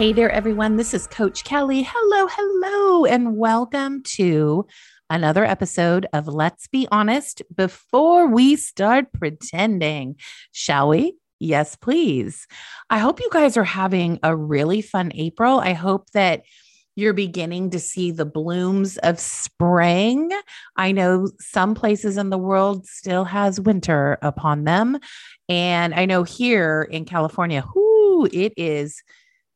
Hey there, everyone. This is Coach Kelly. Hello, hello, and welcome to another episode of Let's Be Honest Before We Start Pretending. Shall we? Yes, please. I hope you guys are having a really fun April. I hope that you're beginning to see the blooms of spring. I know some places in the world still has winter upon them. And I know here in California, whoo, it is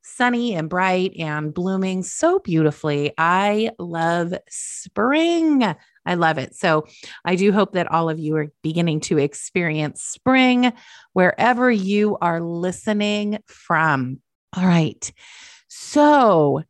sunny and bright and blooming so beautifully. I love spring. I love it. So I do hope that all of you are beginning to experience spring wherever you are listening from. All right. So,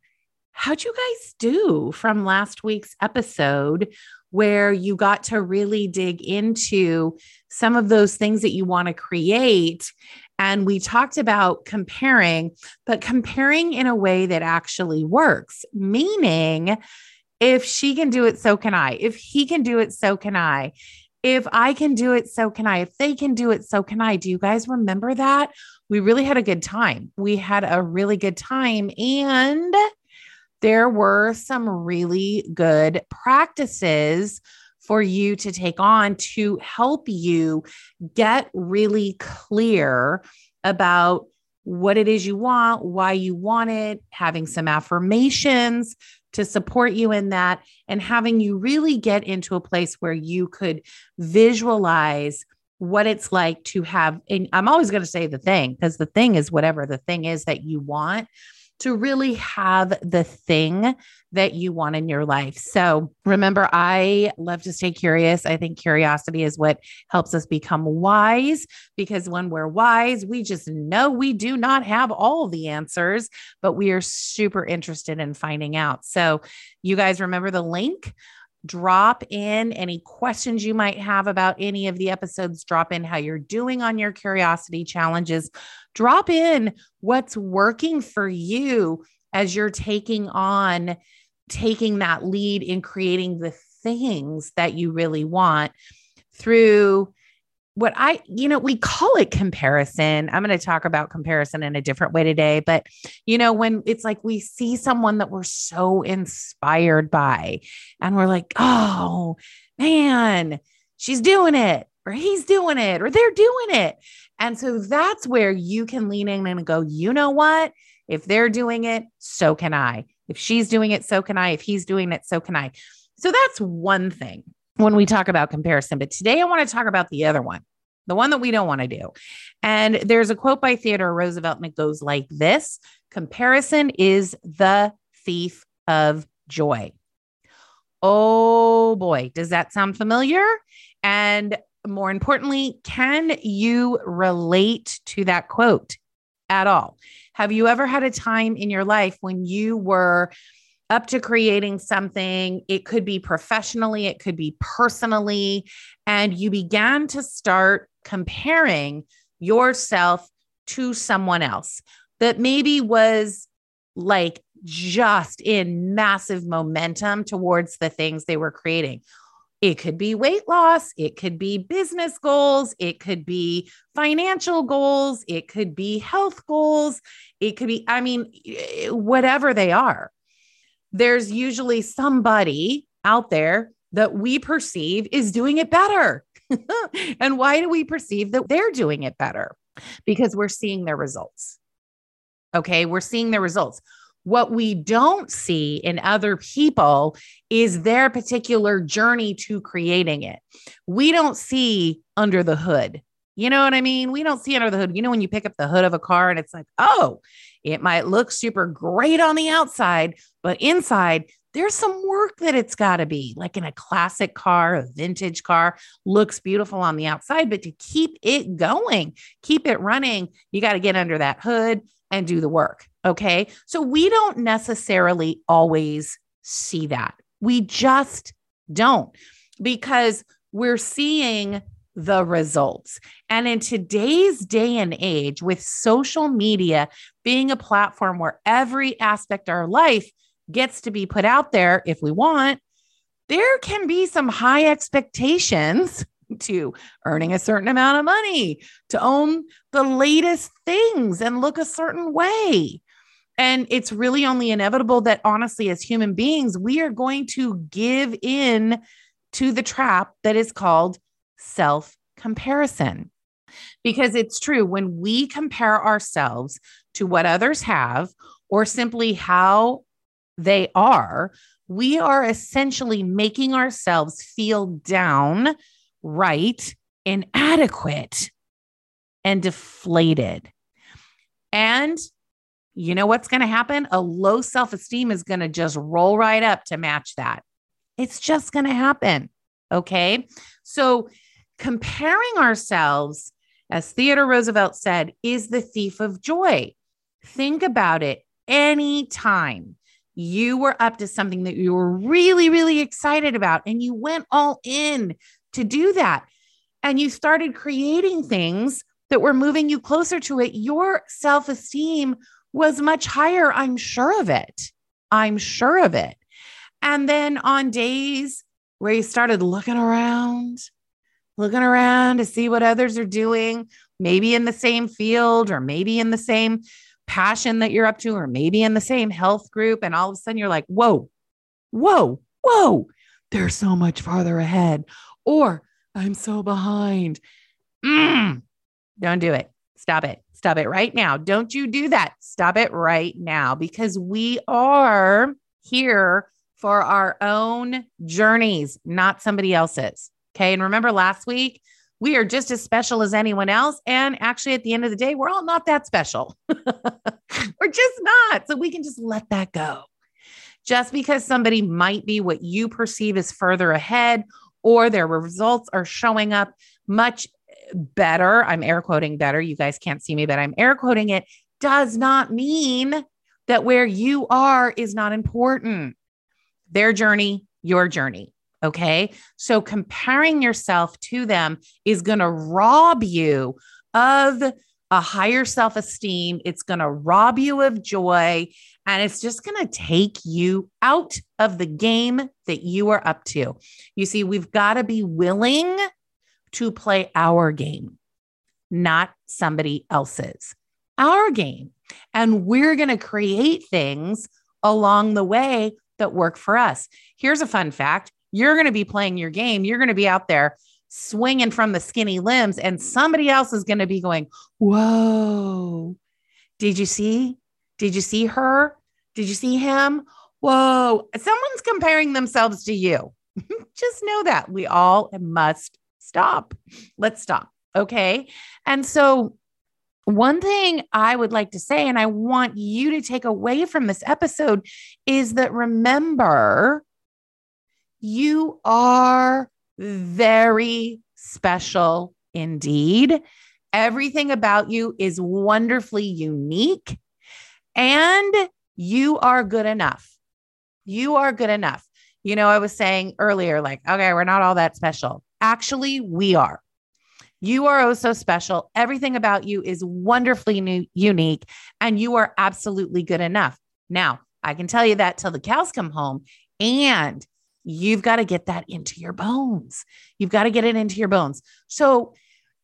how'd you guys do from last week's episode where you got to really dig into some of those things that you want to create and we talked about comparing, but comparing in a way that actually works, meaning if she can do it, so can I. If he can do it, so can I. If I can do it, so can I. If they can do it, so can I. Do you guys remember that? We really had a good time. We had a really good time. And there were some really good practices for you to take on to help you get really clear about what it is you want, why you want it, having some affirmations to support you in that, and having you really get into a place where you could visualize what it's like to have. And I'm always going to say the thing because the thing is whatever the thing is that you want to really have the thing that you want in your life. So remember, I love to stay curious. I think curiosity is what helps us become wise because when we're wise, we just know we do not have all the answers, but we are super interested in finding out. So you guys remember the link drop in any questions you might have about any of the episodes. Drop in how you're doing on your curiosity challenges. Drop in what's working for you as you're taking on, taking that lead in creating the things that you really want through what I, you know, we call it comparison. I'm going to talk about comparison in a different way today. But, you know, when it's like we see someone that we're so inspired by, and we're like, oh, man, she's doing it, or he's doing it, or they're doing it. And so that's where you can lean in and go, you know what? If they're doing it, so can I. If she's doing it, so can I. If he's doing it, so can I. So that's one thing when we talk about comparison. But today I want to talk about the other one, the one that we don't want to do. And there's a quote by Theodore Roosevelt, and it goes like this Comparison is the thief of joy. Oh boy, does that sound familiar? And more importantly, can you relate to that quote at all? Have you ever had a time in your life when you were up to creating something. It could be professionally, it could be personally. And you began to start comparing yourself to someone else that maybe was like just in massive momentum towards the things they were creating. It could be weight loss, it could be business goals, it could be financial goals, it could be health goals, it could be, I mean, whatever they are there's usually somebody out there that we perceive is doing it better. and why do we perceive that they're doing it better? Because we're seeing their results. Okay, we're seeing their results. What we don't see in other people is their particular journey to creating it. We don't see under the hood You know what I mean? We don't see under the hood. You know, when you pick up the hood of a car and it's like, oh, it might look super great on the outside, but inside, there's some work that it's got to be like in a classic car, a vintage car, looks beautiful on the outside, but to keep it going, keep it running, you got to get under that hood and do the work. Okay. So we don't necessarily always see that. We just don't because we're seeing the results. And in today's day and age, with social media being a platform where every aspect of our life gets to be put out there if we want, there can be some high expectations to earning a certain amount of money, to own the latest things and look a certain way. And it's really only inevitable that, honestly, as human beings, we are going to give in to the trap that is called self comparison. Because it's true, when we compare ourselves to what others have or simply how they are, we are essentially making ourselves feel down, right, inadequate, and deflated. And you know what's going to happen? A low self esteem is going to just roll right up to match that. It's just going to happen. Okay. So, comparing ourselves, as Theodore Roosevelt said, is the thief of joy. Think about it anytime you were up to something that you were really, really excited about, and you went all in to do that, and you started creating things that were moving you closer to it, your self esteem was much higher. I'm sure of it. I'm sure of it. And then on days where you started looking around, looking around to see what others are doing, maybe in the same field or maybe in the same passion that you're up to, or maybe in the same health group. And all of a sudden you're like, whoa, whoa, whoa, they're so much farther ahead. Or I'm so behind. Mm, don't do it. Stop it. Stop it right now. Don't you do that. Stop it right now because we are here for our own journeys, not somebody else's. Okay. And remember last week, we are just as special as anyone else. And actually, at the end of the day, we're all not that special. we're just not. So we can just let that go. Just because somebody might be what you perceive as further ahead or their results are showing up much better. I'm air quoting better. You guys can't see me, but I'm air quoting it. Does not mean that where you are is not important. Their journey, your journey. Okay. So comparing yourself to them is going to rob you of a higher self esteem. It's going to rob you of joy. And it's just going to take you out of the game that you are up to. You see, we've got to be willing to play our game, not somebody else's, our game. And we're going to create things along the way that work for us. Here's a fun fact you're going to be playing your game. You're going to be out there swinging from the skinny limbs, and somebody else is going to be going, Whoa, did you see? Did you see her? Did you see him? Whoa, someone's comparing themselves to you. Just know that we all must stop. Let's stop. Okay. And so, one thing I would like to say, and I want you to take away from this episode, is that remember you are very special indeed. Everything about you is wonderfully unique, and you are good enough. You are good enough. You know, I was saying earlier, like, okay, we're not all that special. Actually, we are. You are oh so special. Everything about you is wonderfully new, unique, and you are absolutely good enough. Now, I can tell you that till the cows come home. And You've got to get that into your bones. You've got to get it into your bones. So,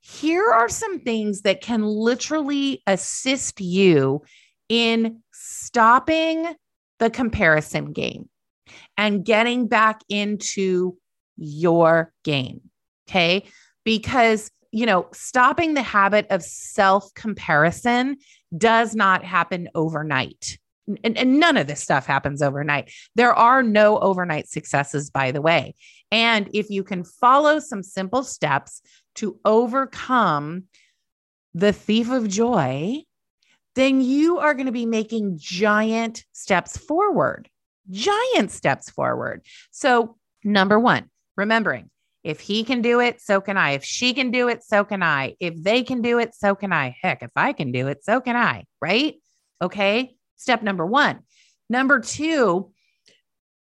here are some things that can literally assist you in stopping the comparison game and getting back into your game. Okay. Because, you know, stopping the habit of self comparison does not happen overnight and, and none of this stuff happens overnight. There are no overnight successes, by the way. And if you can follow some simple steps to overcome the thief of joy, then you are going to be making giant steps forward, giant steps forward. So, number one, remembering if he can do it, so can I. If she can do it, so can I. If they can do it, so can I. Heck, if I can do it, so can I. Right? Okay. Step number one. Number two,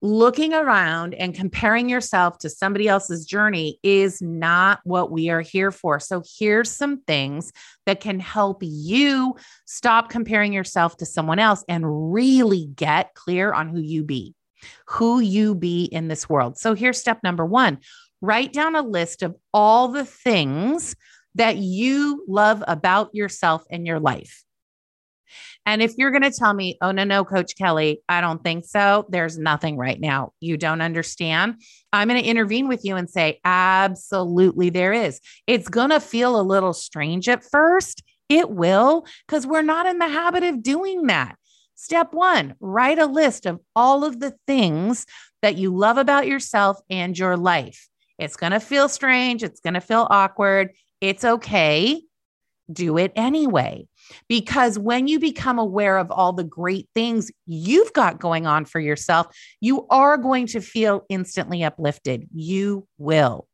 looking around and comparing yourself to somebody else's journey is not what we are here for. So, here's some things that can help you stop comparing yourself to someone else and really get clear on who you be, who you be in this world. So, here's step number one write down a list of all the things that you love about yourself and your life. And if you're going to tell me, oh, no, no, Coach Kelly, I don't think so, there's nothing right now. You don't understand. I'm going to intervene with you and say, absolutely, there is. It's going to feel a little strange at first. It will, because we're not in the habit of doing that. Step one, write a list of all of the things that you love about yourself and your life. It's going to feel strange. It's going to feel awkward. It's okay. Do it anyway. Because when you become aware of all the great things you've got going on for yourself, you are going to feel instantly uplifted. You will.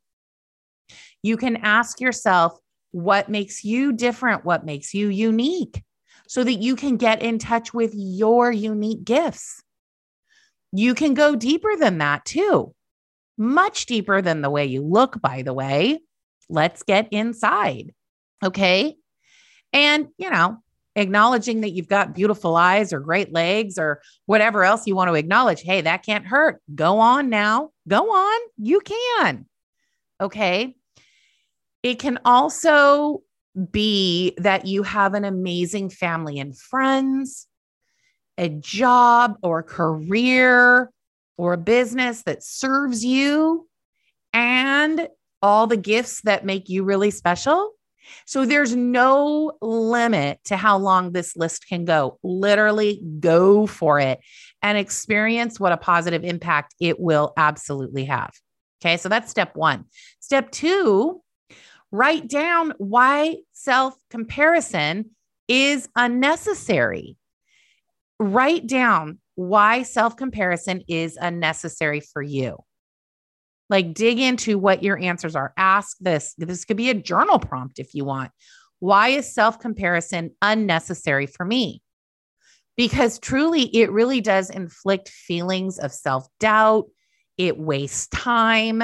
You can ask yourself what makes you different, what makes you unique, so that you can get in touch with your unique gifts. You can go deeper than that too, much deeper than the way you look, by the way. Let's get inside. Okay. And, you know, acknowledging that you've got beautiful eyes or great legs or whatever else you want to acknowledge. Hey, that can't hurt. Go on now. Go on. You can. Okay. It can also be that you have an amazing family and friends, a job or career or a business that serves you, and all the gifts that make you really special. So there's no limit to how long this list can go. Literally go for it and experience what a positive impact it will absolutely have. Okay, so that's step one. Step two, write down why self comparison is unnecessary. Write down why self comparison is unnecessary for you. Like dig into what your answers are. Ask this. This could be a journal prompt if you want. Why is self comparison unnecessary for me? Because truly, it really does inflict feelings of self doubt. It wastes time.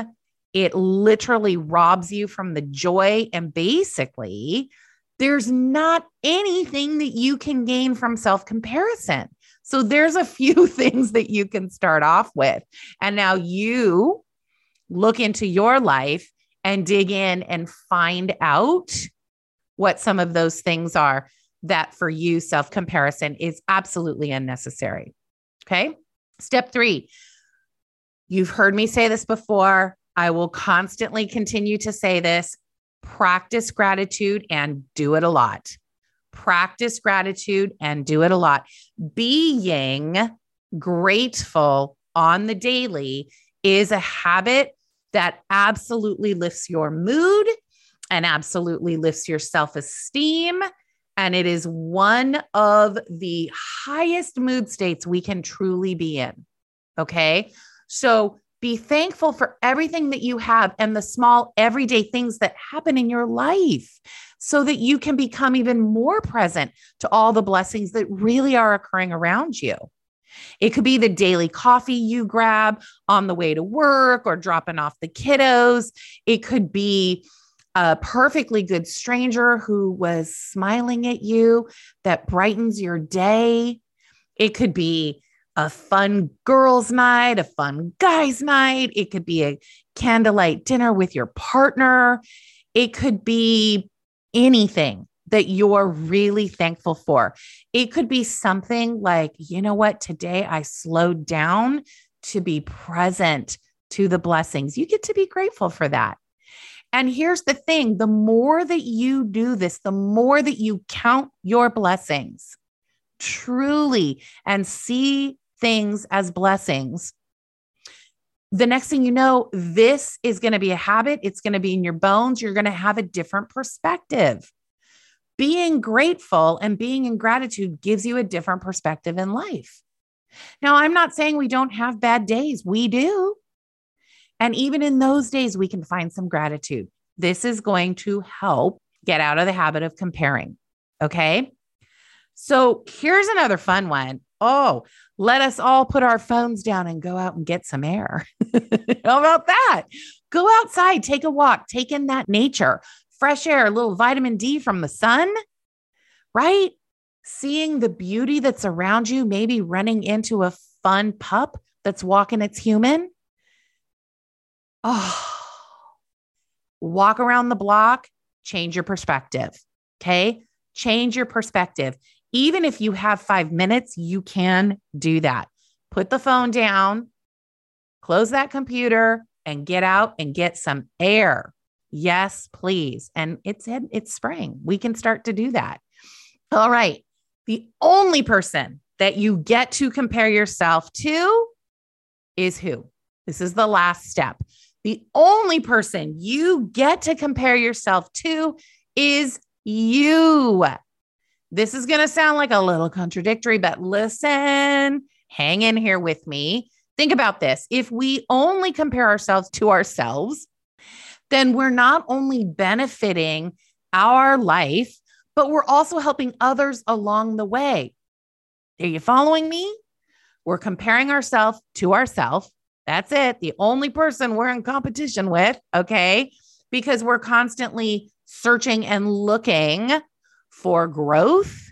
It literally robs you from the joy. And basically, there's not anything that you can gain from self comparison. So there's a few things that you can start off with. And now you look into your life and dig in and find out what some of those things are that for you self comparison is absolutely unnecessary. Okay. Step three, you've heard me say this before. I will constantly continue to say this practice gratitude and do it a lot. Practice gratitude and do it a lot. Being grateful on the daily is a habit that absolutely lifts your mood and absolutely lifts your self esteem. And it is one of the highest mood states we can truly be in. Okay. So be thankful for everything that you have and the small everyday things that happen in your life so that you can become even more present to all the blessings that really are occurring around you. It could be the daily coffee you grab on the way to work or dropping off the kiddos. It could be a perfectly good stranger who was smiling at you that brightens your day. It could be a fun girls' night, a fun guys' night. It could be a candlelight dinner with your partner. It could be anything that you're really thankful for. It could be something like, you know what, today I slowed down to be present to the blessings. You get to be grateful for that. And here's the thing the more that you do this, the more that you count your blessings truly and see things as blessings, the next thing you know, this is going to be a habit. It's going to be in your bones. You're going to have a different perspective. Being grateful and being in gratitude gives you a different perspective in life. Now, I'm not saying we don't have bad days, we do. And even in those days, we can find some gratitude. This is going to help get out of the habit of comparing. Okay. So here's another fun one. Oh, let us all put our phones down and go out and get some air. How about that? Go outside, take a walk, take in that nature, fresh air, a little vitamin D from the sun, right? Seeing the beauty that's around you, maybe running into a fun pup that's walking its human. Oh, walk around the block, change your perspective. Okay. Change your perspective. Even if you have five minutes, you can do that. Put the phone down, close that computer, and get out and get some air. Yes, please. And it's it's spring. We can start to do that. All right. The only person that you get to compare yourself to is who? This is the last step. The only person you get to compare yourself to is you. This is going to sound like a little contradictory, but listen, hang in here with me. Think about this. If we only compare ourselves to ourselves, then we're not only benefiting our life, but we're also helping others along the way. Are you following me? We're comparing ourselves to ourselves that's it. The only person we're in competition with. Okay. Because we're constantly searching and looking for growth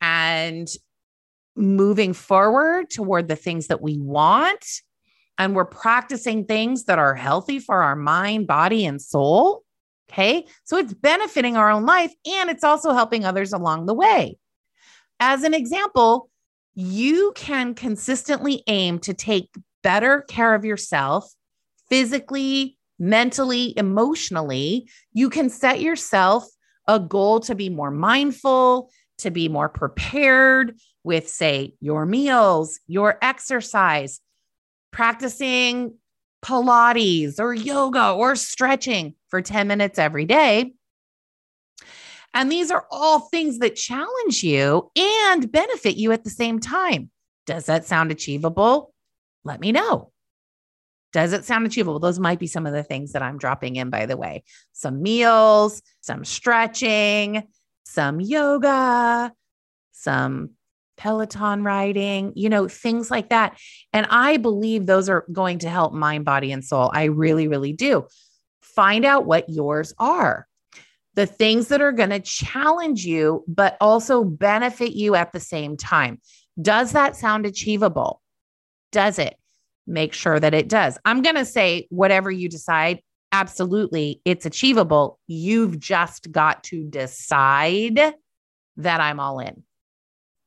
and moving forward toward the things that we want. And we're practicing things that are healthy for our mind, body, and soul. Okay. So it's benefiting our own life and it's also helping others along the way. As an example, you can consistently aim to take better care of yourself physically, mentally, emotionally, you can set yourself a goal to be more mindful, to be more prepared with, say, your meals, your exercise, practicing Pilates or yoga or stretching for 10 minutes every day. And these are all things that challenge you and benefit you at the same time. Does that sound achievable? let me know. Does it sound achievable? Those might be some of the things that I'm dropping in, by the way. Some meals, some stretching, some yoga, some Peloton riding, you know, things like that. And I believe those are going to help mind, body, and soul. I really, really do. Find out what yours are. The things that are going to challenge you, but also benefit you at the same time. Does that sound achievable? does it? Make sure that it does. I'm going to say, whatever you decide, absolutely, it's achievable. You've just got to decide that I'm all in.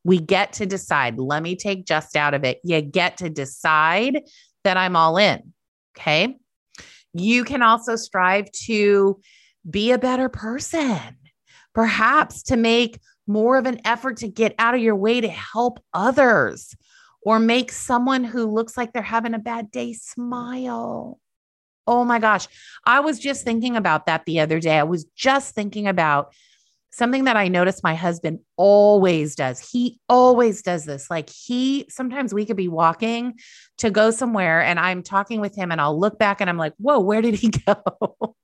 We get to decide. Let me take just out of it. You get to decide that I'm all in. Okay. You can also strive to be a better person, perhaps to make more of an effort to get out of your way to help others or make someone who looks like they're having a bad day smile. Oh my gosh. I was just thinking about that the other day. I was just thinking about something that I notice my husband always does. He always does this. Like he sometimes we could be walking to go somewhere and I'm talking with him and I'll look back and I'm like, "Whoa, where did he go?"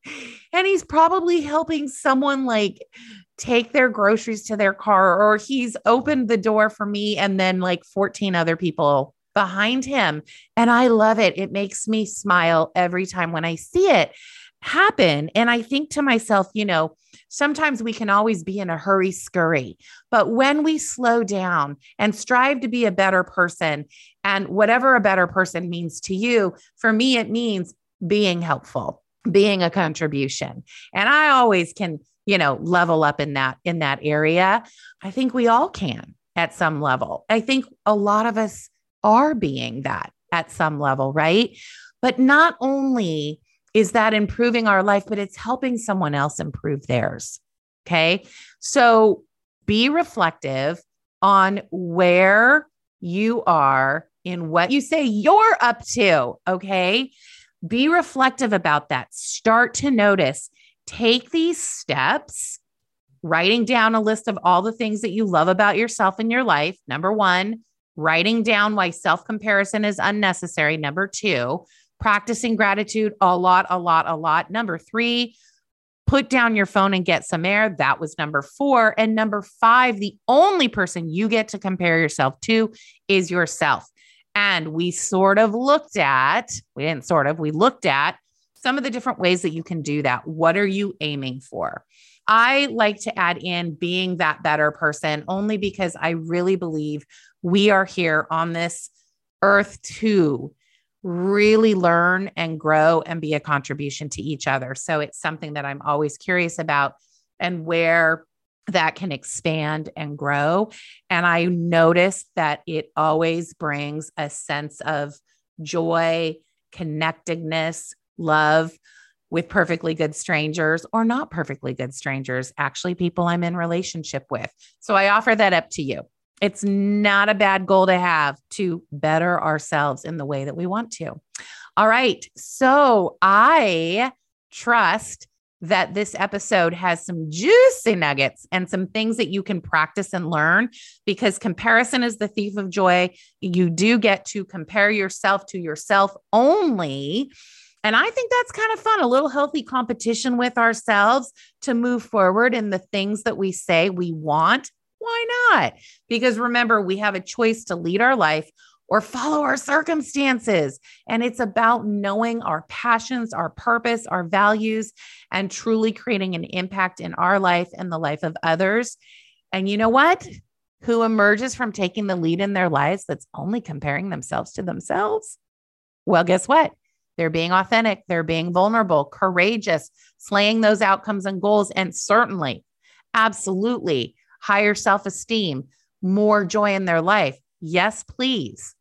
and he's probably helping someone like take their groceries to their car or he's opened the door for me and then like 14 other people behind him and I love it. It makes me smile every time when I see it happen and I think to myself, you know, sometimes we can always be in a hurry scurry. But when we slow down and strive to be a better person, and whatever a better person means to you, for me, it means being helpful, being a contribution. And I always can, you know, level up in that in that area. I think we all can at some level. I think a lot of us are being that at some level, right? But not only is that improving our life, but it's helping someone else improve theirs. Okay. So be reflective on where you are in what you say you're up to. Okay. Be reflective about that. Start to notice. Take these steps, writing down a list of all the things that you love about yourself in your life. Number one, writing down why self comparison is unnecessary. Number two, practicing gratitude a lot, a lot, a lot. Number three, put down your phone and get some air. That was number four. And number five, the only person you get to compare yourself to is yourself. And we sort of looked at, we didn't sort of, we looked at some of the different ways that you can do that. What are you aiming for? I like to add in being that better person only because I really believe we are here on this earth to really learn and grow and be a contribution to each other. So it's something that I'm always curious about and where that can expand and grow. And I notice that it always brings a sense of joy, connectedness, love with perfectly good strangers or not perfectly good strangers, actually, people I'm in relationship with. So I offer that up to you. It's not a bad goal to have to better ourselves in the way that we want to. All right. So I trust that this episode has some juicy nuggets and some things that you can practice and learn because comparison is the thief of joy. You do get to compare yourself to yourself only. And I think that's kind of fun, a little healthy competition with ourselves to move forward in the things that we say we want why not? Because remember, we have a choice to lead our life or follow our circumstances. And it's about knowing our passions, our purpose, our values, and truly creating an impact in our life and the life of others. And you know what? Who emerges from taking the lead in their lives that's only comparing themselves to themselves? Well, guess what? They're being authentic, they're being vulnerable, courageous, slaying those outcomes and goals, and certainly, absolutely higher self esteem, more joy in their life. Yes, please.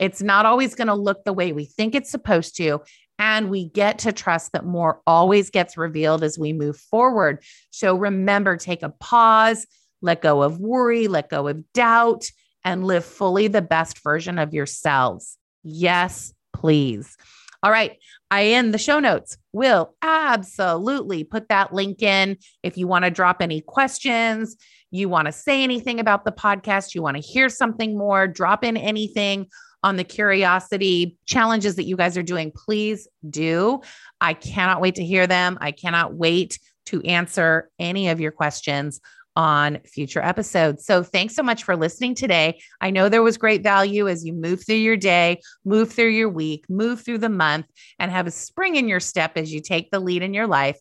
It's not always going to look the way we think it's supposed to. And we get to trust that more always gets revealed as we move forward. So remember, take a pause, let go of worry, let go of doubt, and live fully the best version of yourselves. Yes, please. All right. I in the show notes will absolutely put that link in if you want to drop any questions, you want to say anything about the podcast, you want to hear something more, drop in anything on the curiosity challenges that you guys are doing, please do. I cannot wait to hear them. I cannot wait to answer any of your questions on future episodes. So thanks so much for listening today. I know there was great value as you move through your day, move through your week, move through the month, and have a spring in your step as you take the lead in your life.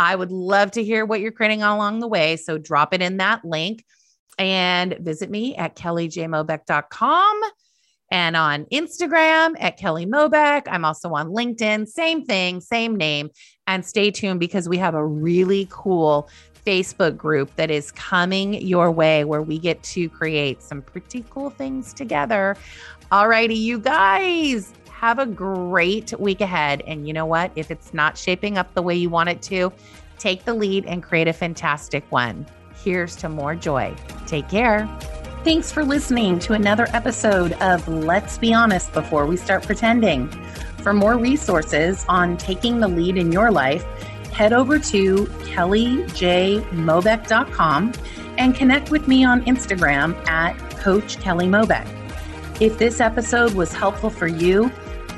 I would love to hear what you're creating along the way. So drop it in that link and visit me at kellyjmobeck.com and on Instagram at Kelly Mobeck. I'm also on LinkedIn, same thing, same name. And stay tuned because we have a really cool Facebook group that is coming your way where we get to create some pretty cool things together. All righty, you guys. Have a great week ahead. And you know what? If it's not shaping up the way you want it to, take the lead and create a fantastic one. Here's to more joy. Take care. Thanks for listening to another episode of Let's Be Honest Before We Start Pretending. For more resources on taking the lead in your life, head over to kellyjmobeck.com and connect with me on Instagram at Coach Kelly Mobeck. If this episode was helpful for you,